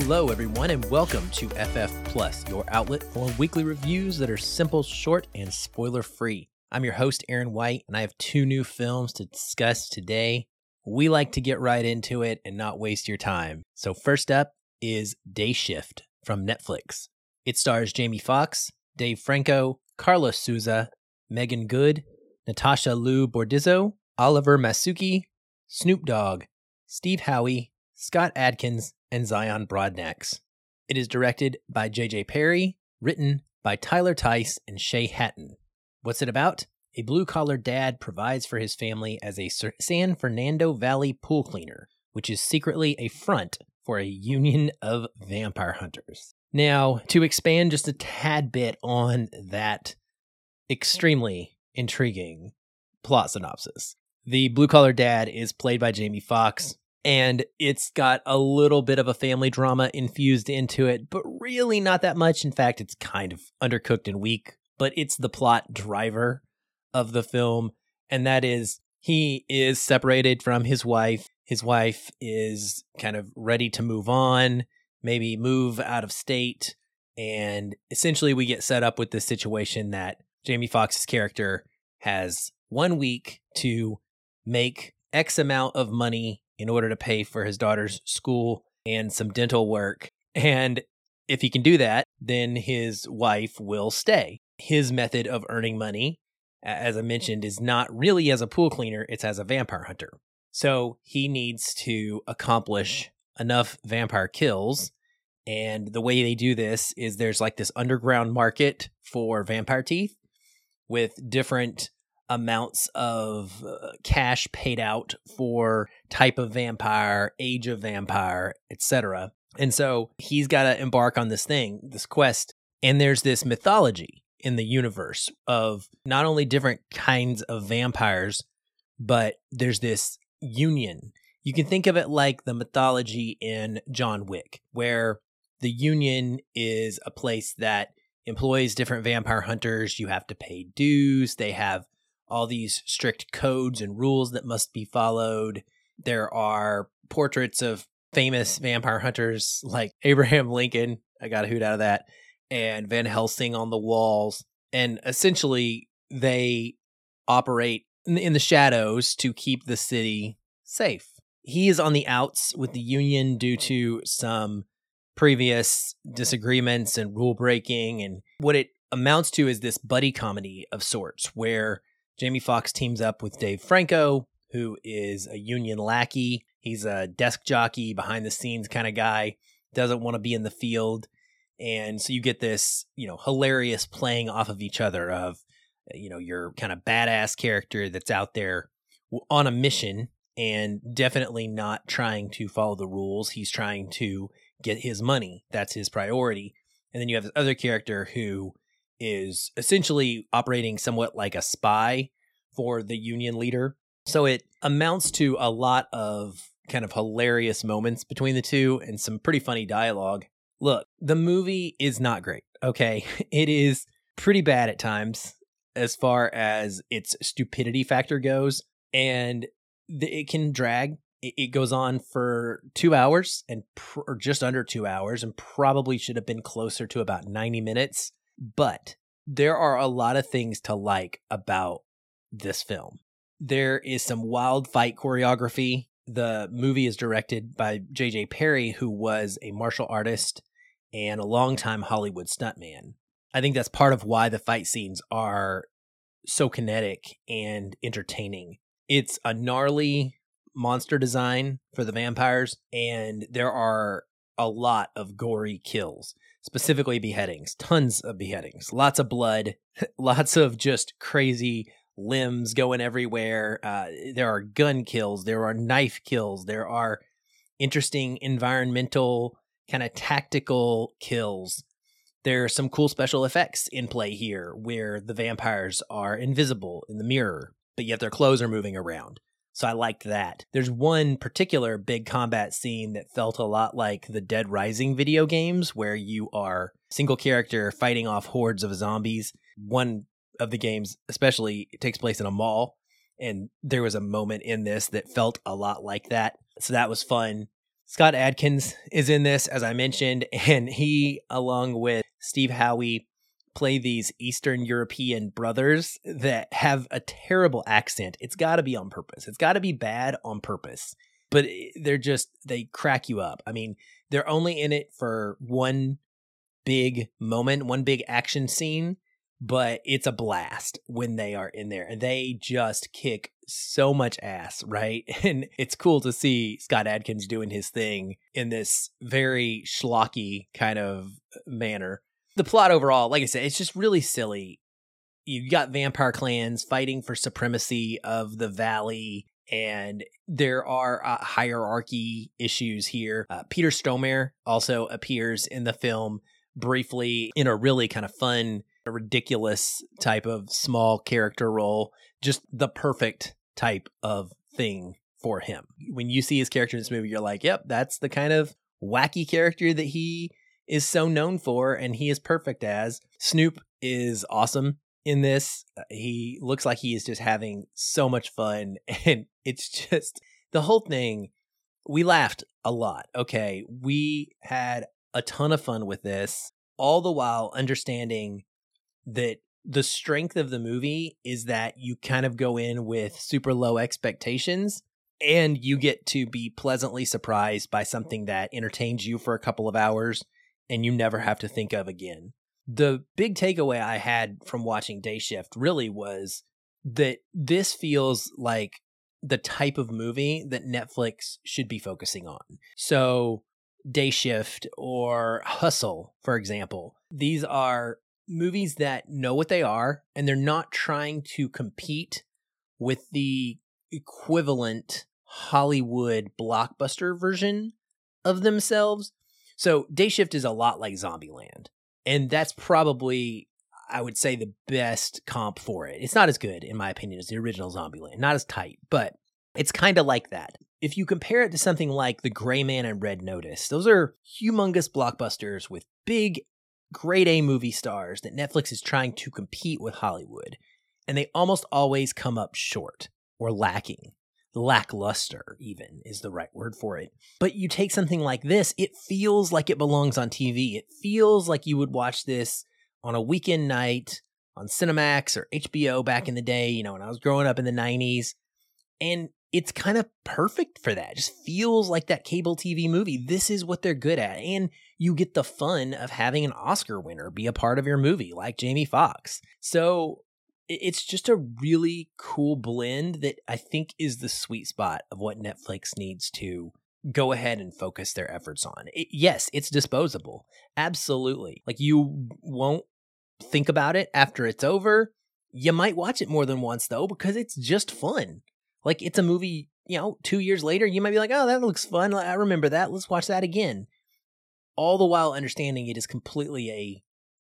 Hello, everyone, and welcome to FF Plus, your outlet for weekly reviews that are simple, short, and spoiler free. I'm your host, Aaron White, and I have two new films to discuss today. We like to get right into it and not waste your time. So, first up is Day Shift from Netflix. It stars Jamie Foxx, Dave Franco, Carlos Souza, Meagan Good, Natasha Liu Bordizzo, Oliver Masucci, Snoop Dogg, Steve Howey, Scott Adkins, and Zion Broadnax. It is directed by J.J. Perry, written by Tyler Tice and Shay Hatten. What's it about? A blue collar dad provides for his family as a San Fernando Valley pool cleaner, which is secretly a front for a union of vampire hunters. Now, to expand just a tad bit on that extremely intriguing plot synopsis, the blue collar dad is played by Jamie Foxx, and it's got a little bit of a family drama infused into it, but really not that much. In fact, it's kind of undercooked and weak, but it's the plot driver of the film, and that is he is separated from his wife. His wife is kind of ready to move on, maybe move out of state, and essentially we get set up with this situation that Jamie Foxx's character has one week to make X amount of money in order to pay for his daughter's school and some dental work. And if he can do that, then his wife will stay. His method of earning money, as I mentioned, is not really as a pool cleaner, it's as a vampire hunter. So he needs to accomplish enough vampire kills. And the way they do this is there's like this underground market for vampire teeth with different amounts of uh, cash paid out for type of vampire, age of vampire, etc. And so he's got to embark on this thing, this quest. And there's this mythology in the universe of not only different kinds of vampires, but there's this union. You can think of it like the mythology in John Wick, where the union is a place that employs different vampire hunters. You have to pay dues. They have all these strict codes and rules that must be followed. There are portraits of famous vampire hunters like Abraham Lincoln. I got a hoot out of that. And Van Helsing on the walls. And essentially, they operate in the shadows to keep the city safe. He is on the outs with the Union due to some previous disagreements and rule breaking. And what it amounts to is this buddy comedy of sorts where Jamie Foxx teams up with Dave Franco, who is a union lackey. He's a desk jockey, behind the scenes kind of guy, doesn't want to be in the field. And so you get this, you know, hilarious playing off of each other of, you know, your kind of badass character that's out there on a mission and definitely not trying to follow the rules. He's trying to get his money. That's his priority. And then you have this other character who is essentially operating somewhat like a spy for the union leader. So it amounts to a lot of kind of hilarious moments between the two and some pretty funny dialogue. Look, the movie is not great, okay? It is pretty bad at times as far as its stupidity factor goes, and it can drag. It goes on for two hours and pr- or just under two hours, and probably should have been closer to about 90 minutes but there are a lot of things to like about this film. There is some wild fight choreography. The movie is directed by J.J. Perry, who was a martial artist and a longtime Hollywood stuntman. I think that's part of why the fight scenes are so kinetic and entertaining. It's a gnarly monster design for the vampires, and there are a lot of gory kills specifically beheadings, tons of beheadings, lots of blood, lots of just crazy limbs going everywhere. Uh, there are gun kills, there are knife kills, there are interesting environmental kind of tactical kills. There are some cool special effects in play here where the vampires are invisible in the mirror, but yet their clothes are moving around. So I liked that. There's one particular big combat scene that felt a lot like the Dead Rising video games, where you are single character fighting off hordes of zombies. One of the games, especially, takes place in a mall. And there was a moment in this that felt a lot like that. So that was fun. Scott Adkins is in this, as I mentioned, and he, along with Steve Howey, play these Eastern European brothers that have a terrible accent. It's got to be on purpose. It's got to be bad on purpose. But they're just, they crack you up. I mean, they're only in it for one big moment, one big action scene, but it's a blast when they are in there and they just kick so much ass, right? And it's cool to see Scott Adkins doing his thing in this very schlocky kind of uh, manner the plot overall, like I said, it's just really silly. You got vampire clans fighting for supremacy of the valley, and there are uh, hierarchy issues here. Uh, Peter Stormare also appears in the film briefly in a really kind of fun, ridiculous type of small character role. Just the perfect type of thing for him. When you see his character in this movie, you're like, yep, that's the kind of wacky character that he is so known for and he is perfect as. Snoop is awesome in this. Uh, he looks like he is just having so much fun and it's just the whole thing we laughed a lot. Okay, we had a ton of fun with this all the while understanding that the strength of the movie is that you kind of go in with super low expectations and you get to be pleasantly surprised by something that entertains you for a couple of hours and you never have to think of again. The big takeaway I had from watching Day Shift really was that this feels like the type of movie that Netflix should be focusing on. So, Day Shift or Hustle, for example, these are movies that know what they are and they're not trying to compete with the equivalent Hollywood blockbuster version of themselves. So Day Shift is a lot like Zombieland. And that's probably, I would say, the best comp for it. It's not as good, in my opinion, as the original Zombieland. Not as tight, but it's kind of like that. If you compare it to something like The Gray Man and Red Notice, those are humongous blockbusters with big, grade A movie stars that Netflix is trying to compete with Hollywood. And they almost always come up short or lacking lackluster, even is the right word for it. But you take something like this, it feels like it belongs on TV. It feels like you would watch this on a weekend night on Cinemax or HBO back in the day, you know, when I was growing up in the 90s. And it's kind of perfect for that. It just feels like that cable TV movie. This is what they're good at. And you get the fun of having an Oscar winner be a part of your movie, like Jamie Foxx. So it's just a really cool blend that I think is the sweet spot of what Netflix needs to go ahead and focus their efforts on. It, yes, it's disposable. Absolutely. Like you won't think about it after it's over. You might watch it more than once though because it's just fun. Like it's a movie, you know, 2 years later you might be like, "Oh, that looks fun. I remember that. Let's watch that again." All the while understanding it is completely a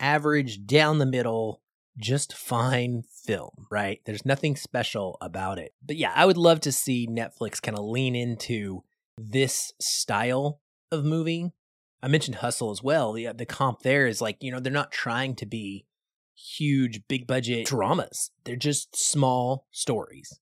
average down the middle just fine film, right? There's nothing special about it. But yeah, I would love to see Netflix kind of lean into this style of movie. I mentioned Hustle as well. The the comp there is like, you know, they're not trying to be huge big budget dramas. They're just small stories.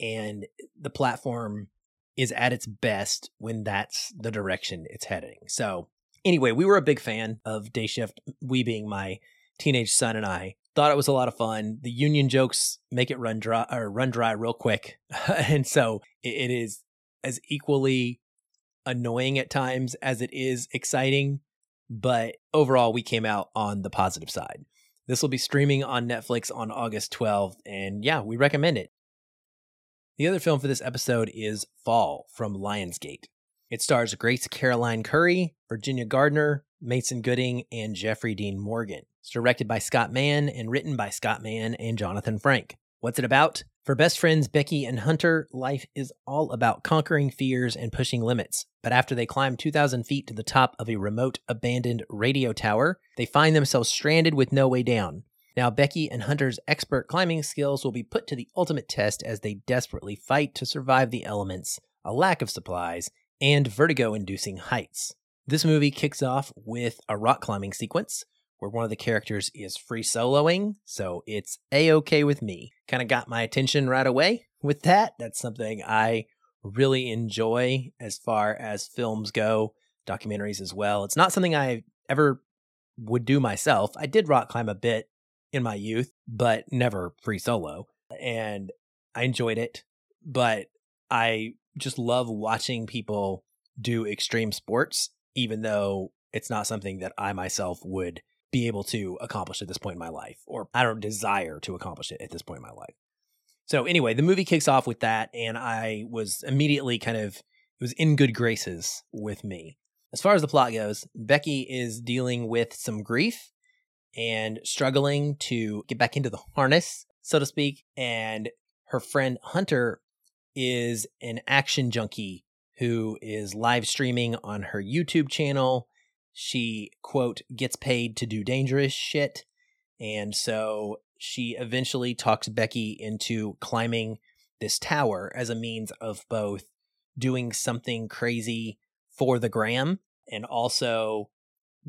And the platform is at its best when that's the direction it's heading. So, anyway, we were a big fan of Day Shift, we being my teenage son and I. Thought it was a lot of fun. The union jokes make it run dry or run dry real quick, and so it, it is as equally annoying at times as it is exciting. But overall, we came out on the positive side. This will be streaming on Netflix on August 12th, and yeah, we recommend it. The other film for this episode is Fall from Lionsgate. It stars Grace Caroline Currey, Virginia Gardner, Mason Gooding, and Jeffrey Dean Morgan. It's directed by Scott Mann and written by Scott Mann and Jonathan Frank. What's it about? For best friends Becky and Hunter, life is all about conquering fears and pushing limits. But after they climb 2,000 feet to the top of a remote, abandoned radio tower, they find themselves stranded with no way down. Now, Becky and Hunter's expert climbing skills will be put to the ultimate test as they desperately fight to survive the elements, a lack of supplies, and vertigo inducing heights. This movie kicks off with a rock climbing sequence where one of the characters is free soloing, so it's a okay with me. Kind of got my attention right away with that. That's something I really enjoy as far as films go, documentaries as well. It's not something I ever would do myself. I did rock climb a bit in my youth, but never free solo. And I enjoyed it, but I just love watching people do extreme sports, even though it's not something that I myself would be able to accomplish at this point in my life, or I don't desire to accomplish it at this point in my life. So anyway, the movie kicks off with that, and I was immediately kind of it was in good graces with me. As far as the plot goes, Becky is dealing with some grief and struggling to get back into the harness, so to speak, and her friend Hunter is an action junkie who is live streaming on her YouTube channel. She, quote, gets paid to do dangerous shit. And so she eventually talks Becky into climbing this tower as a means of both doing something crazy for the gram and also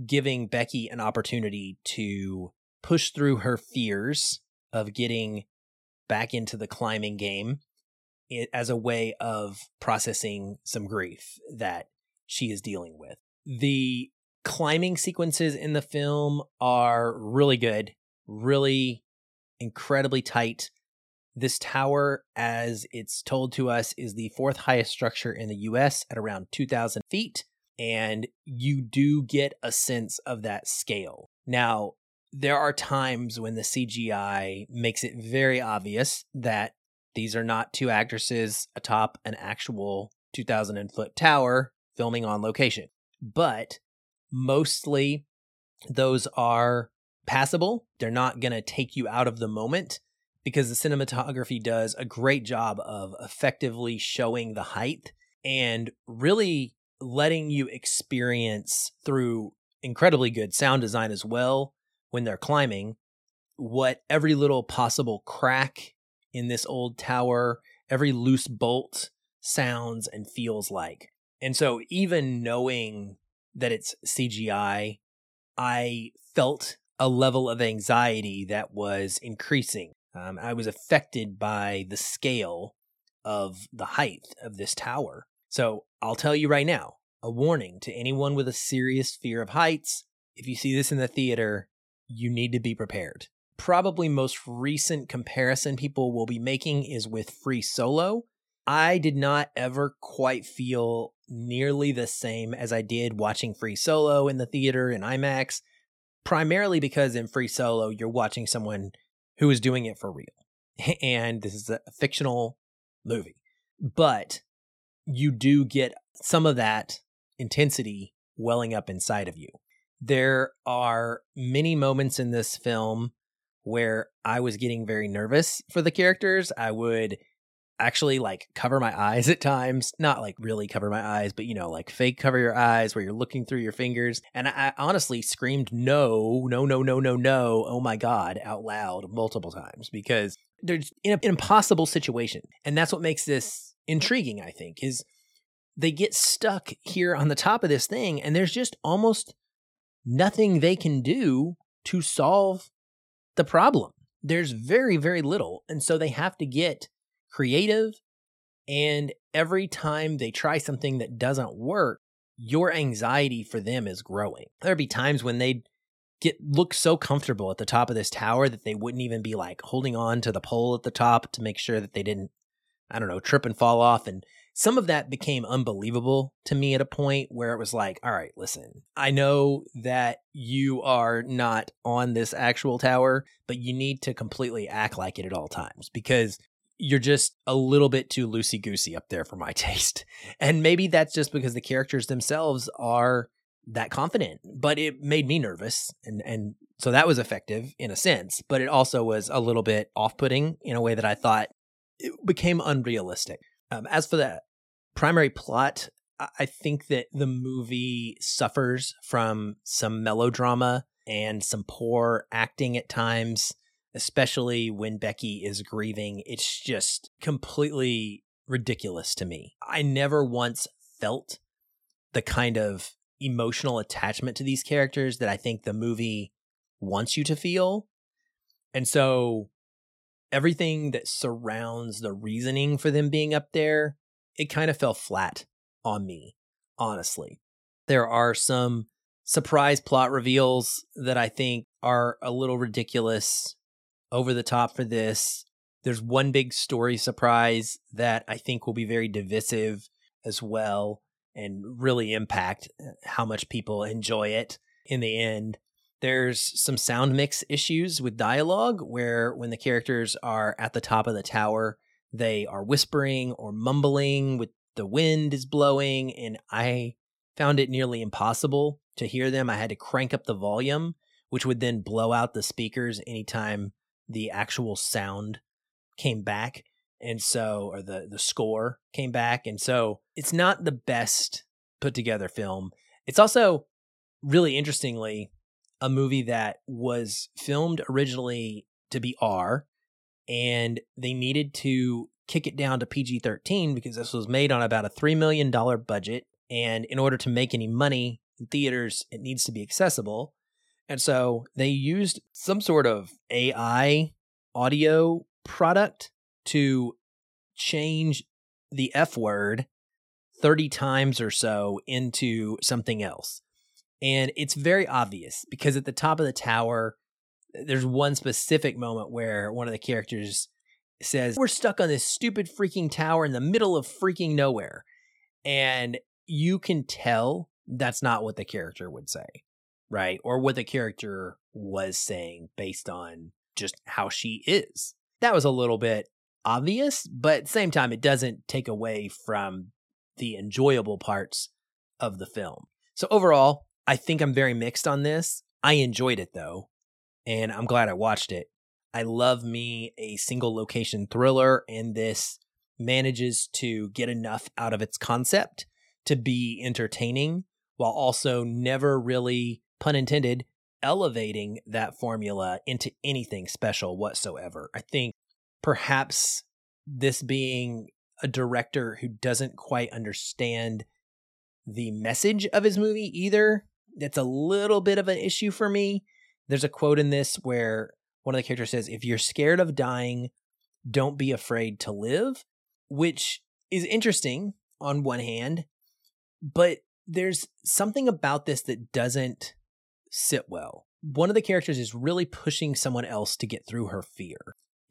giving Becky an opportunity to push through her fears of getting back into the climbing game as a way of processing some grief that she is dealing with. The climbing sequences in the film are really good, really incredibly tight. This tower, as it's told to us, is the fourth highest structure in the US at around 2,000 feet. And you do get a sense of that scale. Now, there are times when the CGI makes it very obvious that these are not two actresses atop an actual 2,000 foot tower filming on location, but mostly those are passable. They're not going to take you out of the moment because the cinematography does a great job of effectively showing the height and really letting you experience through incredibly good sound design as well when they're climbing what every little possible crack in this old tower, every loose bolt sounds and feels like. And so, even knowing that it's CGI, I felt a level of anxiety that was increasing. Um, I was affected by the scale of the height of this tower. So, I'll tell you right now a warning to anyone with a serious fear of heights if you see this in the theater, you need to be prepared probably most recent comparison people will be making is with Free Solo. I did not ever quite feel nearly the same as I did watching Free Solo in the theater in IMAX, primarily because in Free Solo, you're watching someone who is doing it for real. And this is a fictional movie. But you do get some of that intensity welling up inside of you. There are many moments in this film where I was getting very nervous for the characters. I would actually like cover my eyes at times, not like really cover my eyes, but you know, like fake cover your eyes where you're looking through your fingers. And I, honestly screamed no, no, no, no, no, no, oh my God, out loud multiple times because there's in an impossible situation. And that's what makes this intriguing, I think, is they get stuck here on the top of this thing and there's just almost nothing they can do to solve the problem. There's very, very little. And so they have to get creative. And every time they try something that doesn't work, your anxiety for them is growing. There'd be times when they'd get look so comfortable at the top of this tower that they wouldn't even be like holding on to the pole at the top to make sure that they didn't, I don't know, trip and fall off. And some of that became unbelievable to me at a point where it was like, all right, listen, I know that you are not on this actual tower, but you need to completely act like it at all times because you're just a little bit too loosey goosey up there for my taste. And maybe that's just because the characters themselves are that confident, but it made me nervous. And, and so that was effective in a sense, but it also was a little bit off putting in a way that I thought it became unrealistic. Um, as for the primary plot, I think that the movie suffers from some melodrama and some poor acting at times, especially when Becky is grieving. It's just completely ridiculous to me. I never once felt the kind of emotional attachment to these characters that I think the movie wants you to feel. And so everything that surrounds the reasoning for them being up there it kind of fell flat on me, honestly. There are some surprise plot reveals that I think are a little ridiculous, over the top for this. There's one big story surprise that I think will be very divisive as well and really impact uh, how much people enjoy it in the end. There's some sound mix issues with dialogue where when the characters are at the top of the tower, they are whispering or mumbling with the wind is blowing and I found it nearly impossible to hear them. I had to crank up the volume, which would then blow out the speakers anytime the actual sound came back. And so, or the, the score came back. And so it's not the best put together film. It's also really interestingly a movie that was filmed originally to be R and they needed to kick it down to PG 13 because this was made on about a $3 million budget. And in order to make any money in theaters, it needs to be accessible. And so they used some sort of AI audio product to change the F word 30 times or so into something else. And it's very obvious because at the top of the tower, there's one specific moment where one of the characters says, We're stuck on this stupid freaking tower in the middle of freaking nowhere. And you can tell that's not what the character would say, right? Or what the character was saying based on just how she is. That was a little bit obvious, but at the same time, it doesn't take away from the enjoyable parts of the film. So overall, I think I'm very mixed on this. I enjoyed it though, and I'm glad I watched it. I love me a single location thriller, and this manages to get enough out of its concept to be entertaining while also never really, pun intended, elevating that formula into anything special whatsoever. I think perhaps this being a director who doesn't quite understand the message of his movie either, that's a little bit of an issue for me. There's a quote in this where one of the characters says, If you're scared of dying, don't be afraid to live, which is interesting on one hand, but there's something about this that doesn't sit well. One of the characters is really pushing someone else to get through her fear.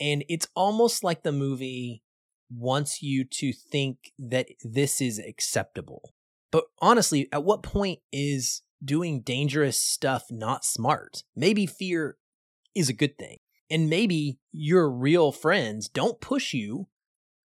And it's almost like the movie wants you to think that this is acceptable. But honestly, at what point is doing dangerous stuff not smart? Maybe fear is a good thing. And maybe your real friends don't push you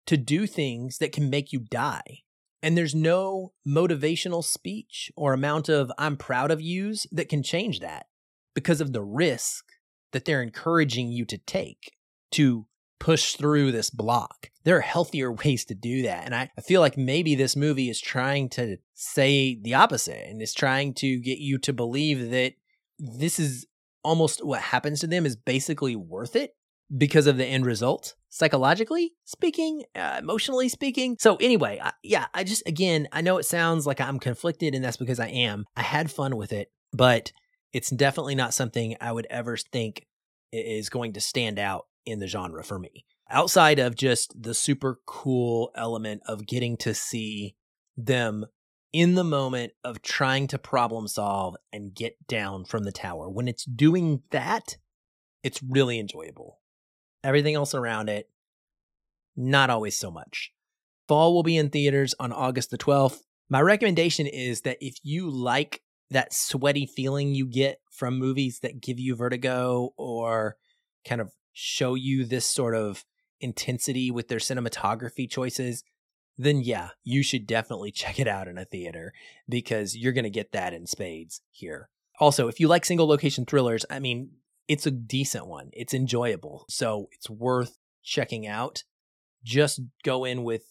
to do things that can make you die. And there's no motivational speech or amount of I'm proud of yous that can change that because of the risk that they're encouraging you to take to push through this block. There are healthier ways to do that. And I, I feel like maybe this movie is trying to say the opposite and is trying to get you to believe that this is almost what happens to them is basically worth it because of the end result psychologically speaking uh, emotionally speaking. So anyway I, yeah i just again i know it sounds like i'm conflicted and that's because i am. I had fun with it but it's definitely not something i would ever think is going to stand out in the genre for me. Outside of just the super cool element of getting to see them in the moment of trying to problem solve and get down from the tower. When it's doing that it's really enjoyable Everything else around it, not always so much. Fall will be in theaters on August the 12th. My recommendation is that if you like that sweaty feeling you get from movies that give you vertigo or kind of show you this sort of intensity with their cinematography choices, then yeah, you should definitely check it out in a theater because you're going to get that in spades here. Also, if you like single location thrillers, I mean, it's a decent one. It's enjoyable. So it's worth checking out. Just go in with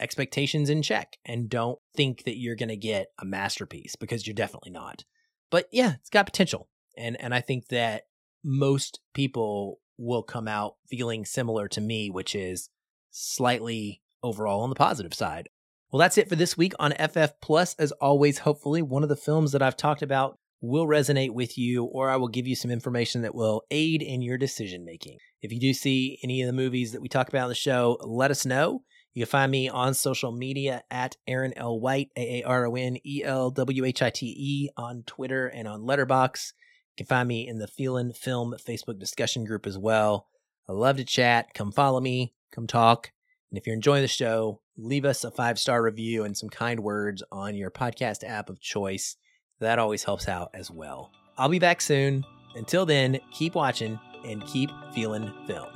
expectations in check and don't think that you're going to get a masterpiece because you're definitely not. But yeah, it's got potential. And and I think that most people will come out feeling similar to me, which is slightly overall on the positive side. Well, that's it for this week on FF Plus. As always, hopefully, one of the films that I've talked about will resonate with you, or I will give you some information that will aid in your decision making. If you do see any of the movies that we talk about on the show, let us know. You can find me on social media at Aaron L. White, A A R O N E L W H I T E, on Twitter and on Letterboxd. You can find me in the Feelin' Film Facebook discussion group as well. I love to chat. Come follow me, come talk. And if you're enjoying the show, leave us a five star review and some kind words on your podcast app of choice. That always helps out as well. I'll be back soon. Until then, keep watching and keep feeling film.